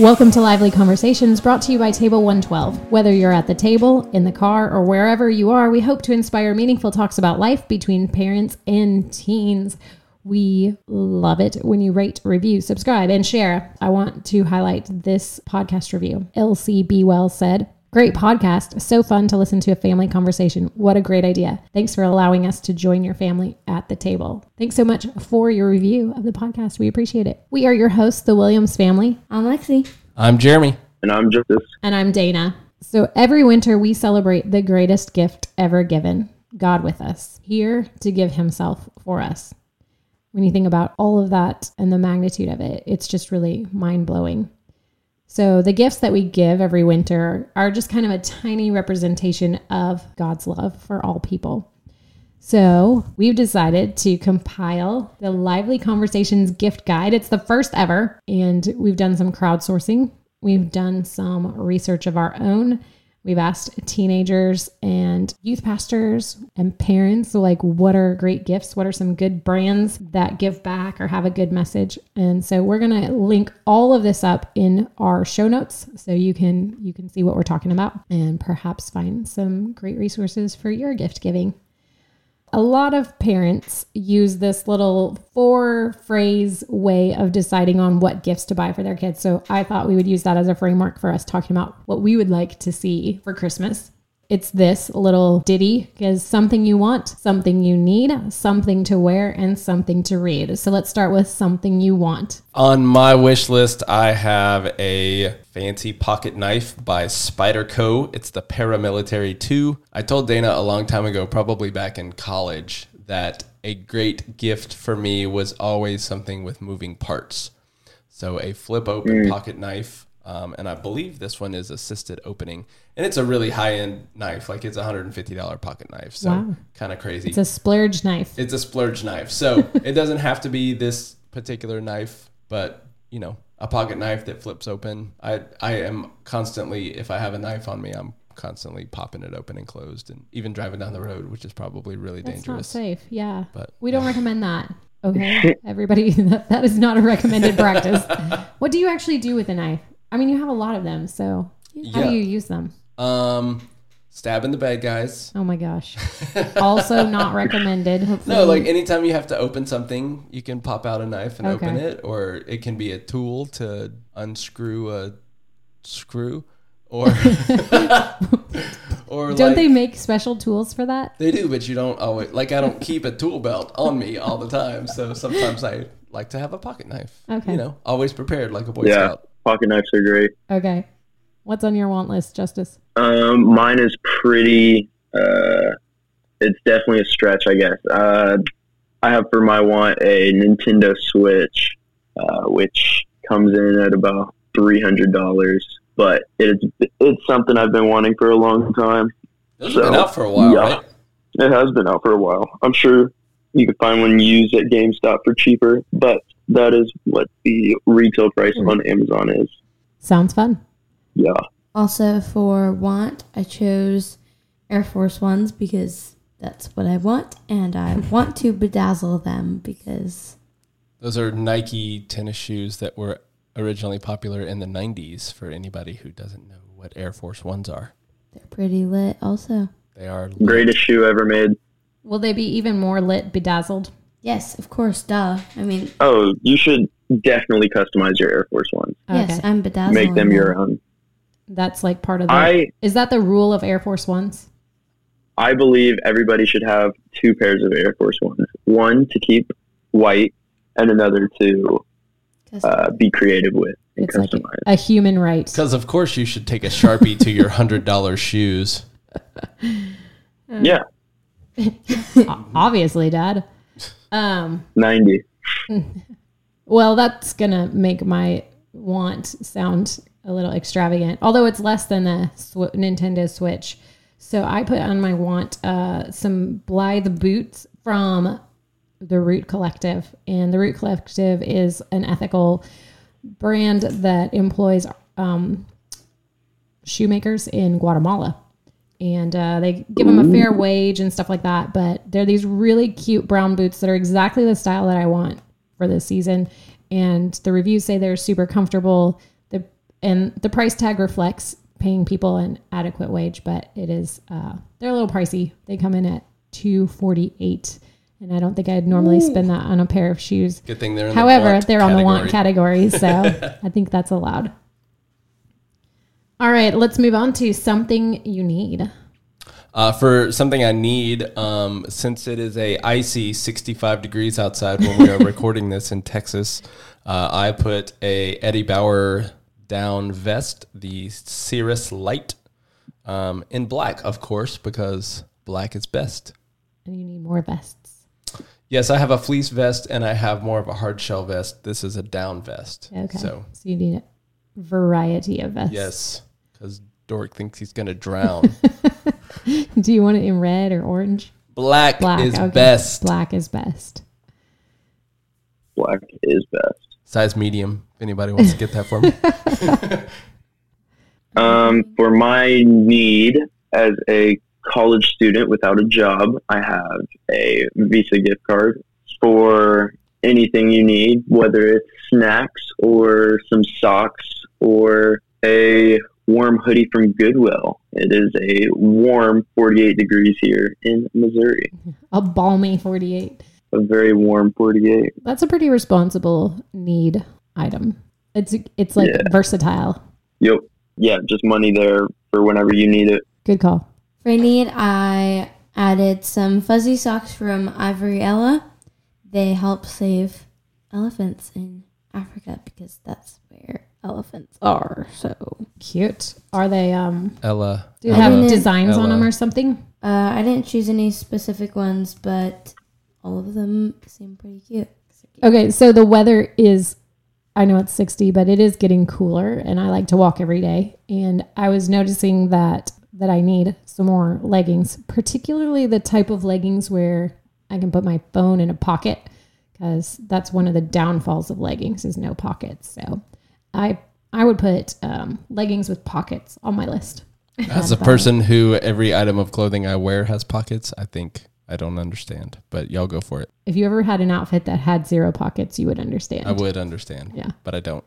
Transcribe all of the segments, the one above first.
Welcome to Lively Conversations, brought to you by Table 112. Whether you're at the table, in the car, or wherever you are, we hope to inspire meaningful talks about life between parents and teens. We love it when you rate, review, subscribe, and share. I want to highlight this podcast review. LC B. Well said, Great podcast. So fun to listen to a family conversation. What a great idea. Thanks for allowing us to join your family at the table. Thanks so much for your review of the podcast. We appreciate it. We are your hosts, the Williams family. I'm Lexi. I'm Jeremy. And I'm Justice. And I'm Dana. So every winter we celebrate the greatest gift ever given God with us, here to give himself for us. When you think about all of that and the magnitude of it, it's just really mind blowing. So, the gifts that we give every winter are just kind of a tiny representation of God's love for all people. So, we've decided to compile the Lively Conversations gift guide. It's the first ever, and we've done some crowdsourcing. We've done some research of our own We've asked teenagers and youth pastors and parents, like, what are great gifts? What are some good brands that give back or have a good message? And so we're going to link all of this up in our show notes so you can you can see what we're talking about and perhaps find some great resources for your gift giving a lot of parents use this little four phrase way of deciding on what gifts to buy for their kids. So I thought we would use that as a framework for us talking about what we would like to see for Christmas. It's this little ditty is something you want, something you need, something to wear, and something to read. So let's start with something you want. On my wish list, I have a fancy pocket knife by Spyderco. It's the Paramilitary 2. I told Dana a long time ago, probably back in college, that a great gift for me was always something with moving parts. So a flip open mm. pocket knife um, and I believe this one is assisted opening, and it's a really high end knife. Like it's a hundred and fifty dollar pocket knife. So wow. kind of crazy. It's a splurge knife. It's a splurge knife. So it doesn't have to be this particular knife, but you know, a pocket knife that flips open. I I am constantly, if I have a knife on me, I'm constantly popping it open and closed, and even driving down the road, which is probably really That's dangerous. Not safe. Yeah, but we don't recommend that. Okay, everybody, that, that is not a recommended practice. what do you actually do with a knife? I mean, you have a lot of them, so how do you use them? Um, stabbing the bad guys. Oh my gosh. also not recommended. Hopefully. No, like anytime you have to open something, you can pop out a knife and okay. open it, or it can be a tool to unscrew a screw, or or don't like, they make special tools for that? They do, but you don't always like. I don't keep a tool belt on me all the time, so sometimes I like to have a pocket knife. Okay, you know, always prepared like a boy yeah. scout pocket knives are great. Okay. What's on your want list, Justice? Um, mine is pretty. Uh, it's definitely a stretch, I guess. Uh, I have for my want a Nintendo Switch, uh, which comes in at about three hundred dollars. But it's it's something I've been wanting for a long time. It's so, been out for a while, yeah, right? It has been out for a while. I'm sure you could find one used at GameStop for cheaper, but that is what the retail price mm. on Amazon is. Sounds fun. Yeah. Also, for want, I chose Air Force Ones because that's what I want, and I want to bedazzle them because. Those are Nike tennis shoes that were originally popular in the 90s for anybody who doesn't know what Air Force Ones are. They're pretty lit, also. They are lit. greatest shoe ever made. Will they be even more lit bedazzled? Yes, of course, duh. I mean, oh, you should definitely customize your Air Force Ones. Yes, okay. I'm bedazzling. Make them your own. That's like part of the. I, is that the rule of Air Force Ones? I believe everybody should have two pairs of Air Force Ones. One to keep white, and another to uh, be creative with and it's customize. Like a, a human right. Because of course you should take a sharpie to your hundred dollar shoes. yeah. Obviously, Dad. Um, 90. Well, that's going to make my want sound a little extravagant, although it's less than the Sw- Nintendo Switch. So I put on my want uh, some Blythe boots from the Root Collective. And the Root Collective is an ethical brand that employs um, shoemakers in Guatemala and uh, they give them a fair wage and stuff like that. But they're these really cute brown boots that are exactly the style that I want for this season. And the reviews say they're super comfortable. The and the price tag reflects paying people an adequate wage, but it is uh, they're a little pricey. They come in at two forty eight, and I don't think I'd normally spend that on a pair of shoes. Good thing they're in However, the want they're on the want category. category, so I think that's allowed. All right, let's move on to something you need. Uh, for something I need, um, since it is a icy 65 degrees outside when we are recording this in Texas, uh, I put a Eddie Bauer down vest, the Cirrus Light, um, in black, of course, because black is best. And you need more vests. Yes, I have a fleece vest and I have more of a hard shell vest. This is a down vest. Okay. So, So you need a variety of vests. yes, because Dork thinks he's going to drown. Do you want it in red or orange? Black, Black is okay. best. Black is best. Black is best. Size medium, if anybody wants to get that for me. Um, for my need as a college student without a job, I have a Visa gift card for anything you need, whether it's snacks or some socks or a warm hoodie from Goodwill. It is a warm 48 degrees here in Missouri. A balmy 48. A very warm 48. That's a pretty responsible need item. It's it's like Yeah. versatile. Yep. Yeah, just money there for whenever you need it. Good call. For need, I added some fuzzy socks from Ivory Ella. They help save elephants in Africa because that's where elephants are. So Cute. Are they um Ella. do you Ella. have Ella. designs on Ella. them or something? uh, I didn't choose any specific ones, but all of them seem pretty cute. Okay, so the weather is I know it's 60, but it is getting cooler and I like to walk every day and I was noticing that that I need some more leggings, particularly the type of leggings where I can put my phone in a pocket cuz that's one of the downfalls of leggings is no pockets. So I I would put um, leggings with pockets on my list. As a person who every item of clothing I wear has pockets, I think I don't understand. But y'all go for it. If you ever had an outfit that had zero pockets, you would understand. I would understand. Yeah. But I don't.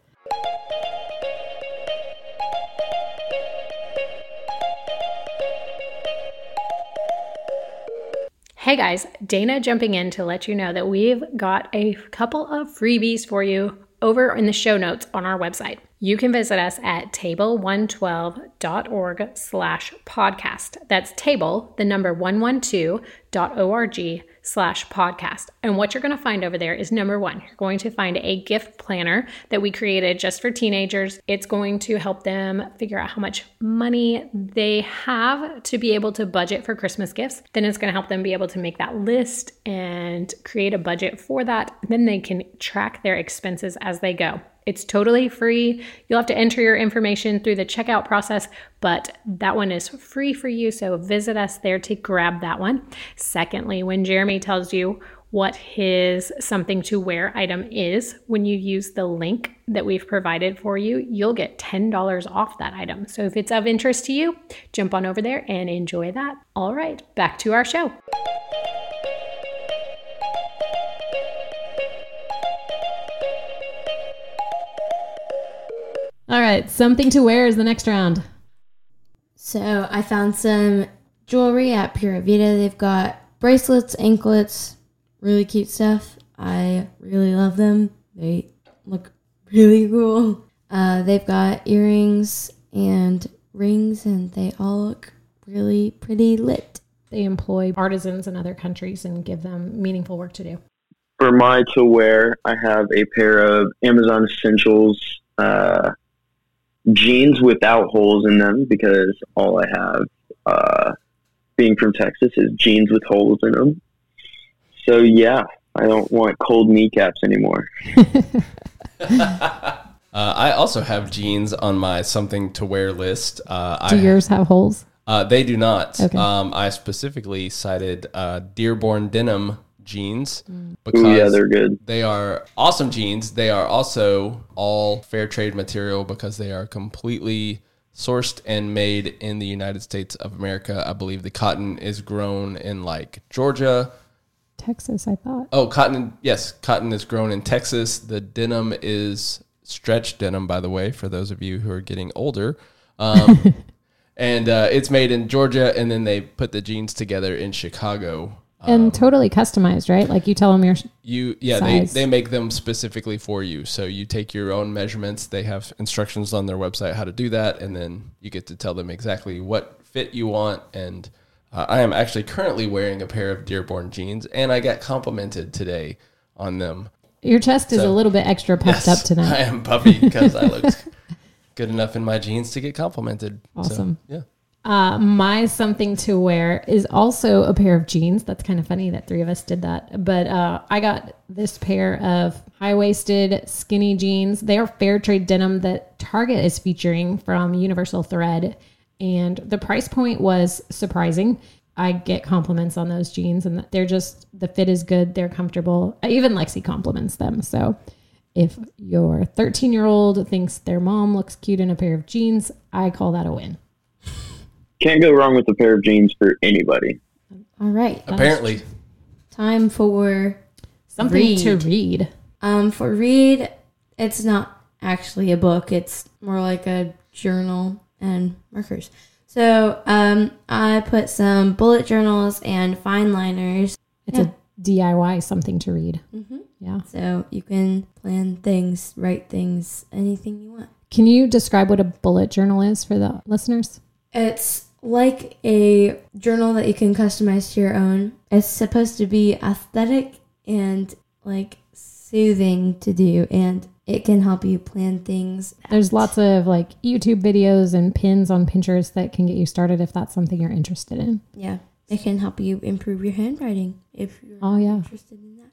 Hey guys, Dana jumping in to let you know that we've got a couple of freebies for you over in the show notes on our website. You can visit us at table112.org slash podcast. That's table, the number 112.org slash podcast. And what you're going to find over there is number one, you're going to find a gift planner that we created just for teenagers. It's going to help them figure out how much money they have to be able to budget for Christmas gifts. Then it's going to help them be able to make that list and create a budget for that. Then they can track their expenses as they go. It's totally free. You'll have to enter your information through the checkout process, but that one is free for you. So visit us there to grab that one. Secondly, when Jeremy tells you what his something to wear item is, when you use the link that we've provided for you, you'll get $10 off that item. So if it's of interest to you, jump on over there and enjoy that. All right, back to our show. All right, something to wear is the next round. So I found some jewelry at Pura Vida. They've got bracelets, anklets, really cute stuff. I really love them. They look really cool. Uh, they've got earrings and rings, and they all look really pretty lit. They employ artisans in other countries and give them meaningful work to do. For my to wear, I have a pair of Amazon Essentials uh, jeans without holes in them because all I have, uh, being from Texas, is jeans with holes in them. So yeah, I don't want cold kneecaps anymore. Uh, I also have jeans on my something to wear list. Uh, Do I, yours have holes? Uh, they do not. Okay. Um, I specifically cited uh, Dearborn denim jeans because Ooh, yeah, they're good. they are awesome jeans. They are also all fair trade material because they are completely sourced and made in the United States of America. I believe the cotton is grown in like Georgia. Texas, I thought. Oh, cotton. Yes, cotton is grown in Texas. The denim is stretch denim, by the way, for those of you who are getting older. Um, and uh, it's made in Georgia, and then they put the jeans together in Chicago. And totally customized, right? Like you tell them your You yeah, they, Size. they make them specifically for you. So you take your own measurements. They have instructions on their website how to do that, and then you get to tell them exactly what fit you want. And uh, I am actually currently wearing a pair of Dearborn jeans, and I got complimented today on them. your chest is a little bit extra puffed up tonight. I am puffy because I look good enough in my jeans to get complimented. So, Awesome. yeah. Uh, my something to wear is also a pair of jeans. That's kind of funny that three of us did that. But uh, I got this pair of high waisted skinny jeans. They are fair trade denim that Target is featuring from Universal Thread. And the price point was surprising. I get compliments on those jeans, and they're just the fit is good. They're comfortable. Even Lexi compliments them. So if your 13 year old thinks their mom looks cute in a pair of jeans, I call that a win. Can't go wrong with a pair of jeans for anybody. All right. Apparently, Time for Something Read. to read. um for read. It's not actually a book. It's more like a journal and markers. So um, I put some bullet journals and fine liners. It's a DIY something to read. Mm-hmm. Yeah. So you can plan things, write things, anything you want. Can you describe what a bullet journal is for the listeners? It's like a journal that you can customize to your own. It's supposed to be aesthetic and like soothing to do, and it can help you plan things. There's lots of like YouTube videos and pins on Pinterest that can get you started if that's something you're interested in. Yeah, it can help you improve your handwriting if you're Oh, yeah. interested in that.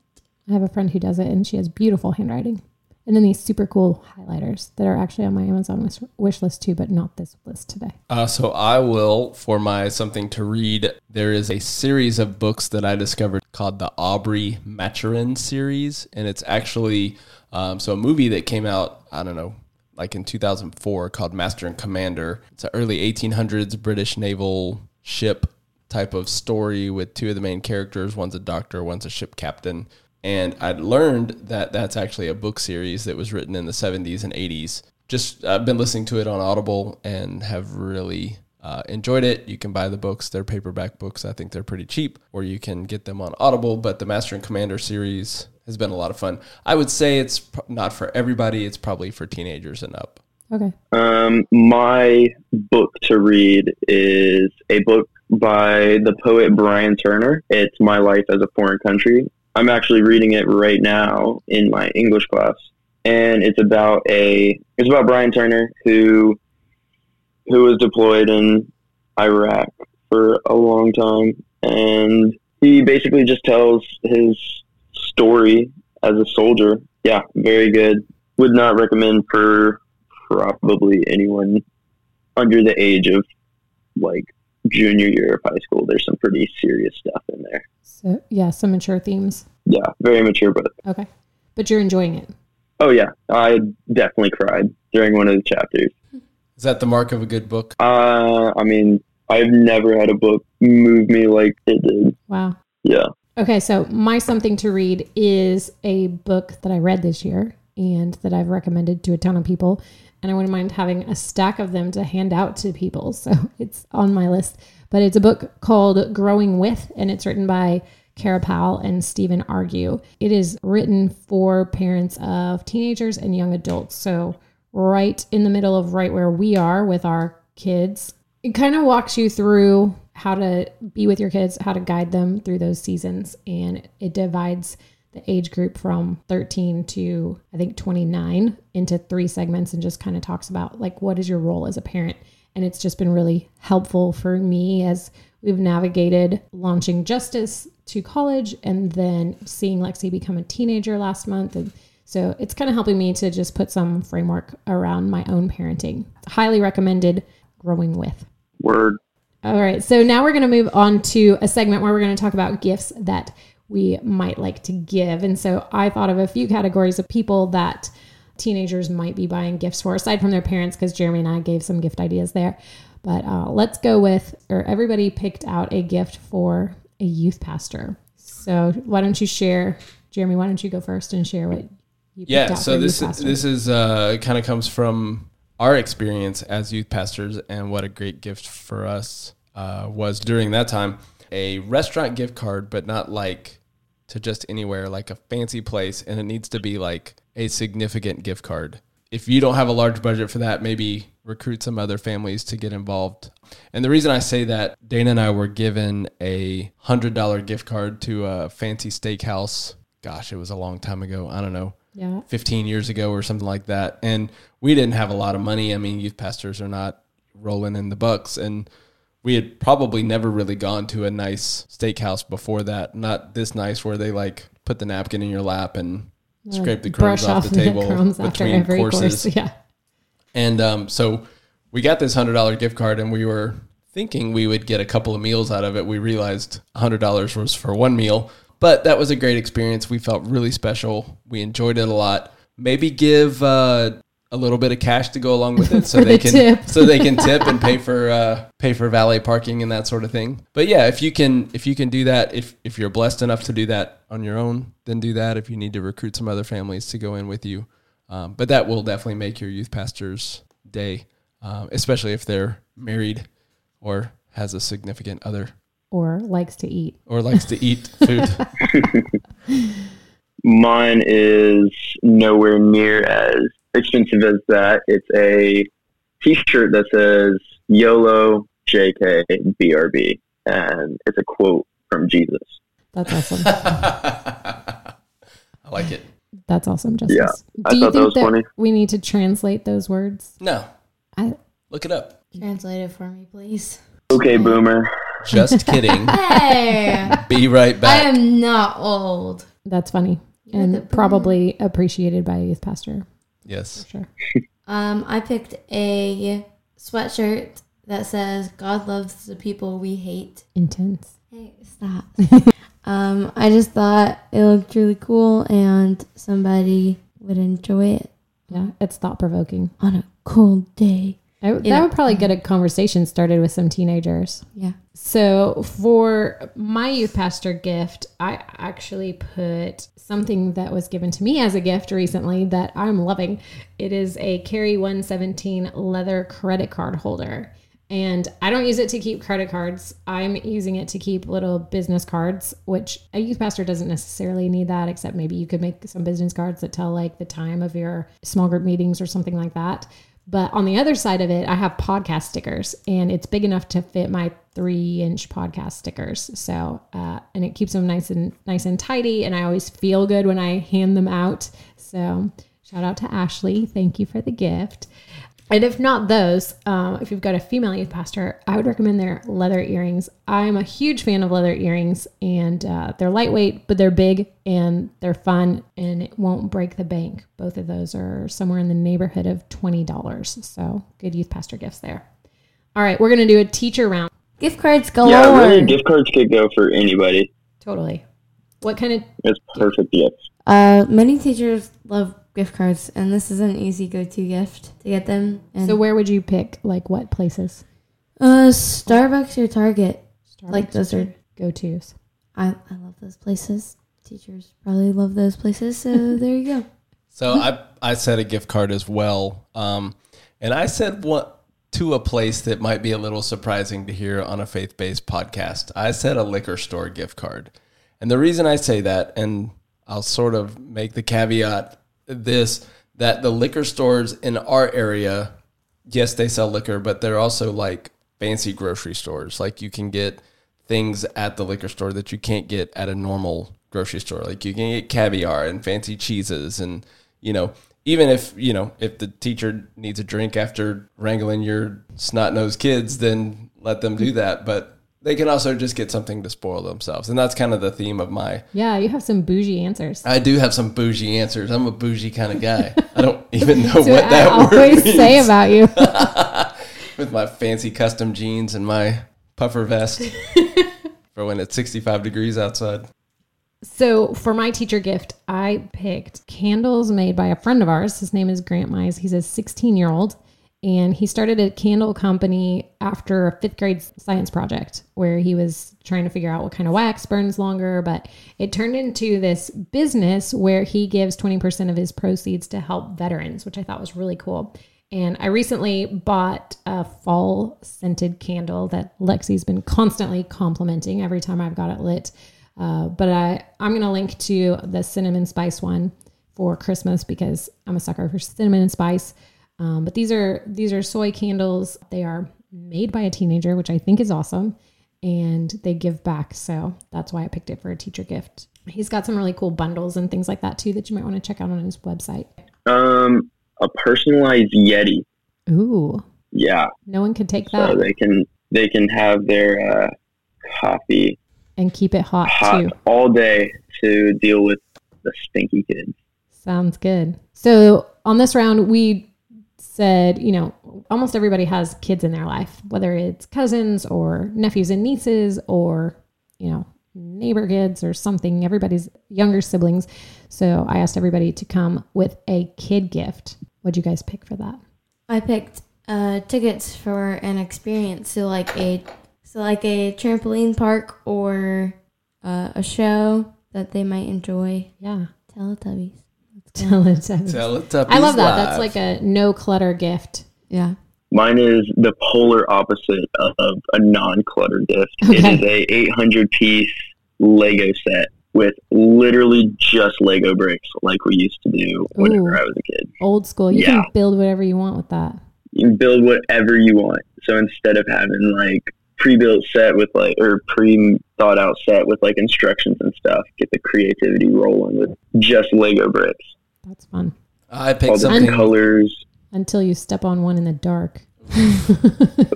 I have a friend who does it and she has beautiful handwriting. And then these super cool highlighters that are actually on my Amazon wish, wish list too, but not this list today. Uh, so I will for my something to read. There is a series of books that I discovered called the Aubrey Maturin series, and it's actually um, so a movie that came out. I don't know, like in 2004, called Master and Commander. It's an early 1800s British naval ship type of story with two of the main characters. One's a doctor, one's a ship captain. And I'd learned that that's actually a book series that was written in the 70s and 80s. Just I've been listening to it on Audible and have really uh, enjoyed it. You can buy the books; they're paperback books. I think they're pretty cheap, or you can get them on Audible. But the Master and Commander series has been a lot of fun. I would say it's pro- not for everybody. It's probably for teenagers and up. Okay. Um, my book to read is a book by the poet Brian Turner. It's My Life as a Foreign Country. I'm actually reading it right now in my English class, and it's about a it's about Brian Turner who who was deployed in Iraq for a long time, and he basically just tells his story as a soldier. Yeah, very good. Would not recommend for probably anyone under the age of like junior year of high school. There's some pretty serious stuff in there. So, yeah, some mature themes. Yeah, very mature, but Okay. But you're enjoying it. oh yeah, I definitely cried during one of the chapters. Is that the mark of a good book? Uh, I mean, I've never had a book move me like it did. Wow. Yeah. Okay, so my something to read is a book that I read this year and that I've recommended to a ton of people. And I wouldn't mind having a stack of them to hand out to people. So it's on my list. But it's a book called Growing With, and it's written by Kara Powell and Steven Argue. It is written for parents of teenagers and young adults. So right in the middle of right where we are with our kids. It kind of walks you through how to be with your kids, how to guide them through those seasons. And it divides the age group from 13 to I think 29 into three segments and just kind of talks about like what is your role as a parent. And it's just been really helpful for me as we've navigated launching Justice to college and then seeing Lexi become a teenager last month. And so it's kind of helping me to just put some framework around my own parenting. Highly recommended growing with. Word. All right. So now we're going to move on to a segment where we're going to talk about gifts that we might like to give. And so I thought of a few categories of people that teenagers might be buying gifts for, aside from their parents, because Jeremy and I gave some gift ideas there. But uh, let's go with, or everybody picked out a gift for a youth pastor. So why don't you share, Jeremy? Why don't you go first and share what you picked yeah out so this youth this is uh kind of comes from our experience as youth pastors and what a great gift for us uh, was during that time a restaurant gift card but not like to just anywhere like a fancy place and it needs to be like a significant gift card if you don't have a large budget for that maybe recruit some other families to get involved and the reason i say that dana and i were given a hundred dollar gift card to a fancy steakhouse gosh it was a long time ago i don't know yeah. 15 years ago or something like that. And we didn't have a lot of money. I mean, youth pastors are not rolling in the bucks. And we had probably never really gone to a nice steakhouse before that. Not this nice where they like put the napkin in your lap and scrape the crumbs Brush off the table after between every courses. course. Yeah. And um, so we got this hundred dollar gift card, and we were thinking we would get a couple of meals out of it. We realized hundred dollars was for one meal, but that was a great experience. We felt really special. We enjoyed it a lot. Maybe give uh, a little bit of cash to go along with it, so they the can tip. so they can tip and pay for uh, pay for valet parking and that sort of thing. But yeah, if you can if you can do that, if if you're blessed enough to do that on your own, then do that. If you need to recruit some other families to go in with you, um, but that will definitely make your youth pastor's day, um, especially if they're married or has a significant other Or likes to eat. or likes to eat food. Mine is nowhere near as expensive as that. It's a T-shirt that says YOLO JK BRB, and it's a quote from Jesus. That's awesome. I like it. That's awesome, Justice. Yeah, I Do you thought that think was that funny. we need to translate those words? No, I, look it up. Translate it for me, please. Okay, um, boomer. Just kidding. Hey, Be right back. I am not old. that's funny You're and probably appreciated by a youth pastor. Yes. Sure. Um, I picked a sweatshirt that says "God loves the people we hate." Intense. Hey, stop. um, I just thought it looked really cool, and somebody would enjoy it Yeah, it's thought provoking. on a cold day. That Yeah. would probably get a conversation started with some teenagers. Yeah. So for my youth pastor gift, I actually put something that was given to me as a gift recently that I'm loving. It is a Carry 117 leather credit card holder. And I don't use it to keep credit cards. I'm using it to keep little business cards, which a youth pastor doesn't necessarily need that, except maybe you could make some business cards that tell like the time of your small group meetings or something like that. But on the other side of it, I have podcast stickers, and it's big enough to fit my three-inch podcast stickers. So, uh, and it keeps them nice and nice and tidy, and I always feel good when I hand them out. So, shout out to Ashley, thank you for the gift. And if not those, um, if you've got a female youth pastor, I would recommend their leather earrings. I'm a huge fan of leather earrings, and uh, they're lightweight, but they're big and they're fun, and it won't break the bank. Both of those are somewhere in the neighborhood of twenty dollars. So good youth pastor gifts there. All right, we're gonna do a teacher round. Gift cards galore. Yeah, really, gift cards could go for anybody. Totally. What kind of? It's perfect gift. Uh, many teachers love gift cards, and this is an easy go-to gift to get them. And So where would you pick? Like what places? uh, Starbucks or Target, like those are. go tos. I I love those places. Teachers probably love those places. So there you go. So I I said a gift card as well, um, and I said what to a place that might be a little surprising to hear on a faith based podcast. I said a liquor store gift card, and the reason I say that, and I'll sort of make the caveat this that the liquor stores in our area, yes, they sell liquor, but they're also like fancy grocery stores. Like you can get things at the liquor store that you can't get at a normal grocery store. Like you can get caviar and fancy cheeses and you know, even if, you know, if the teacher needs a drink after wrangling your snot-nosed kids, then let them do that, but they can also just get something to spoil themselves. And that's kind of the theme of my Yeah, you have some bougie answers. I do have some bougie answers. I'm a bougie kind of guy. I don't even know what I that word always means. say about you. with my fancy custom jeans and my puffer vest for when it's 65 degrees outside. So for my teacher gift, I picked candles made by a friend of ours. His name is Grant Mize. He's a 16 year old, And he started a candle company after a fifth grade science project where he was trying to figure out what kind of wax burns longer. But it turned into this business where he gives 20% of his proceeds to help veterans, which I thought was really cool. And I recently bought a fall scented candle that Lexi's been constantly complimenting every time I've got it lit. Uh, but I, I'm going to link to the cinnamon spice one for Christmas because I'm a sucker for cinnamon and spice. Um, but these are these are soy candles. They are made by a teenager, which I think is awesome, and they give back. So that's why I picked it for a teacher gift. He's got some really cool bundles and things like that too that you might want to check out on his website. Um, a personalized Yeti. Ooh, Yeah, no one could take so that they can they can have their uh, coffee and keep it hot, hot too. all day to deal with the stinky kids. Sounds good. So on this round, we said, you know, almost everybody has kids in their life, whether it's cousins or nephews and nieces or, you know, neighbor kids or something, everybody's younger siblings. So I asked everybody to come with a kid gift. What'd you guys pick for that? I picked uh, tickets for an experience, so like a so like a trampoline park or uh, a show that they might enjoy. Yeah. Teletubbies. Teletubbies. Teletubbies I love that. That's like a no clutter gift. Yeah. Mine is the polar opposite of a non-clutter gift. It Okay. is a 800 piece Lego set with literally just Lego bricks, like we used to do whenever Ooh. I was a kid. Old school. You Yeah. can build whatever you want with that. You can build whatever you want. So instead of having like pre-built set with like or pre-thought out set with like instructions and stuff, get the creativity rolling with just Lego bricks, That's fun. I all picked different something. colors. Until you step on one in the dark.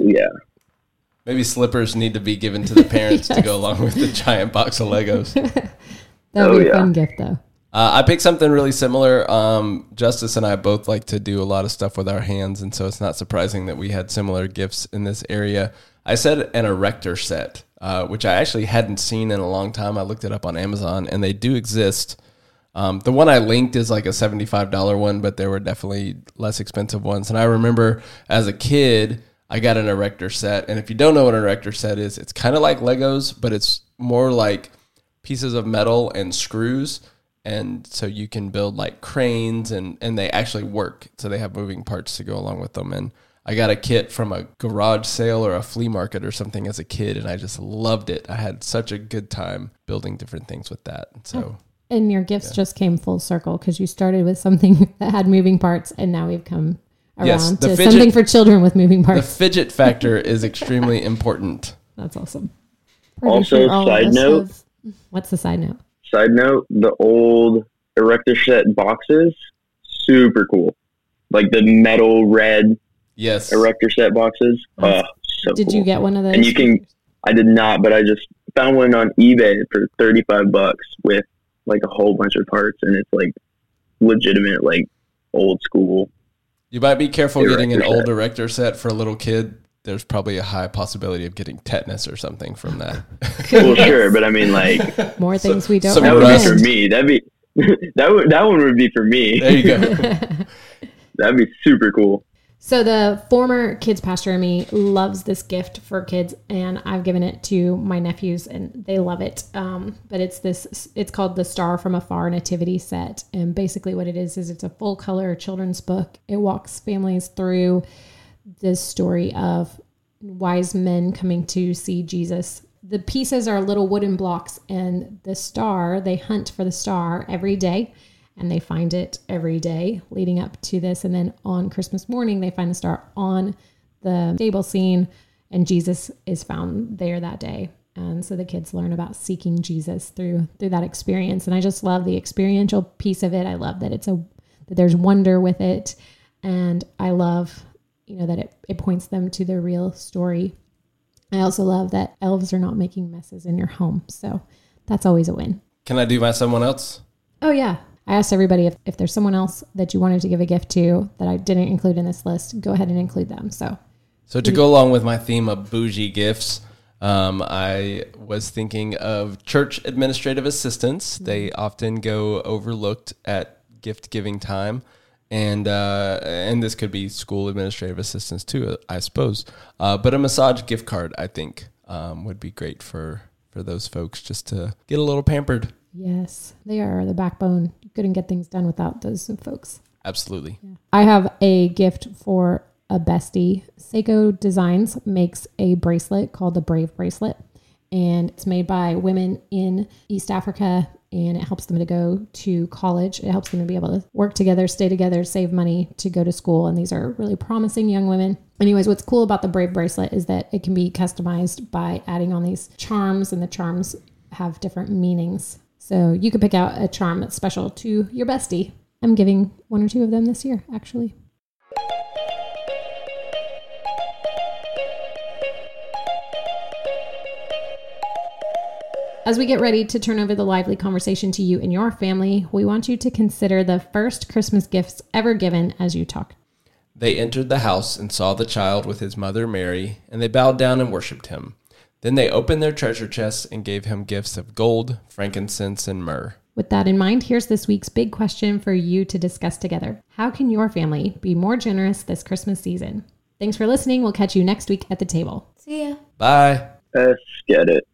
Yeah, Maybe slippers need to be given to the parents to go along with the giant box of Legos. That would Oh, be a yeah. fun gift though. Uh, I picked something really similar. Um, Justice and I both like to do a lot of stuff with our hands, and so it's not surprising that we had similar gifts in this area. I said an erector set, uh, which I actually hadn't seen in a long time. I looked it up on Amazon, and they do exist. Um, the one I linked is like a $75 one, but there were definitely less expensive ones. And I remember as a kid, I got an erector set. And if you don't know what an erector set is, it's kind of like Legos, but it's more like pieces of metal and screws. And so you can build like cranes and, and they actually work. So they have moving parts to go along with them. And I got a kit from a garage sale or a flea market or something as a kid, and I just loved it. I had such a good time building different things with that. So. And your gifts just came full circle because you started with something that had moving parts, and now we've come around Yes, to fidget- something for children with moving parts. The fidget factor is extremely important. That's awesome. Also, all side note, have- What's the side note? Side note, the old erector set boxes, super cool. Like the metal red Yes. erector set boxes. Oh, so Did cool. you get one of those? And you can- I did not, but I just found one on eBay for 35 bucks with like a whole bunch of parts and it's like legitimate like old school. You might be careful getting an set. old erector set for a little kid. There's probably a high possibility of getting tetanus or something from that. Well, sure, but I mean like More things we don't some that would be for me. That'd be that would that one would be for me. there you go. That'd be super cool. So the former kids pastor in me loves this gift for kids, and I've given it to my nephews, and they love it. Um, but it's this, it's called the Star from Afar Nativity Set, and basically what it is is it's a full color children's book. It walks families through this story of wise men coming to see Jesus. The pieces are little wooden blocks, and the star, they hunt for the star every day, and they find it every day leading up to this. And then on Christmas morning, they find the star on the stable scene, and Jesus is found there that day. And so the kids learn about seeking Jesus through through that experience. And I just love the experiential piece of it. I love that it's a that there's wonder with it. And I love, you know, that it, it points them to the real story. I also love that elves are not making messes in your home. So that's always a win. Can I do my someone else? Oh, yeah. I asked everybody if, if there's someone else that you wanted to give a gift to that I didn't include in this list, go ahead and include them. So So to go along with my theme of bougie gifts, um, I was thinking of church administrative assistants. They often go overlooked at gift giving time, And uh, and this could be school administrative assistants too, I suppose. Uh, but a massage gift card, I think, um, would be great for for those folks just to get a little pampered. Yes, they are the backbone. Couldn't get things done without those folks. Absolutely. I have a gift for a bestie. Sseko Designs makes a bracelet called the Brave Bracelet, and it's made by women in East Africa. And it helps them to go to college. It helps them to be able to work together, stay together, save money to go to school. And these are really promising young women. Anyways, what's cool about the Brave Bracelet is that it can be customized by adding on these charms, and the charms have different meanings. So you could pick out a charm that's special to your bestie. I'm giving one or two of them this year, actually. As we get ready to turn over the lively conversation to you and your family, we want you to consider the first Christmas gifts ever given as you talk. They entered the house and saw the child with his mother Mary, and they bowed down and worshipped him. Then they opened their treasure chests and gave him gifts of gold, frankincense, and myrrh. With that in mind, here's this week's big question for you to discuss together. How can your family be more generous this Christmas season? Thanks for listening. We'll catch you next week at the table. See ya. Bye. Let's get it.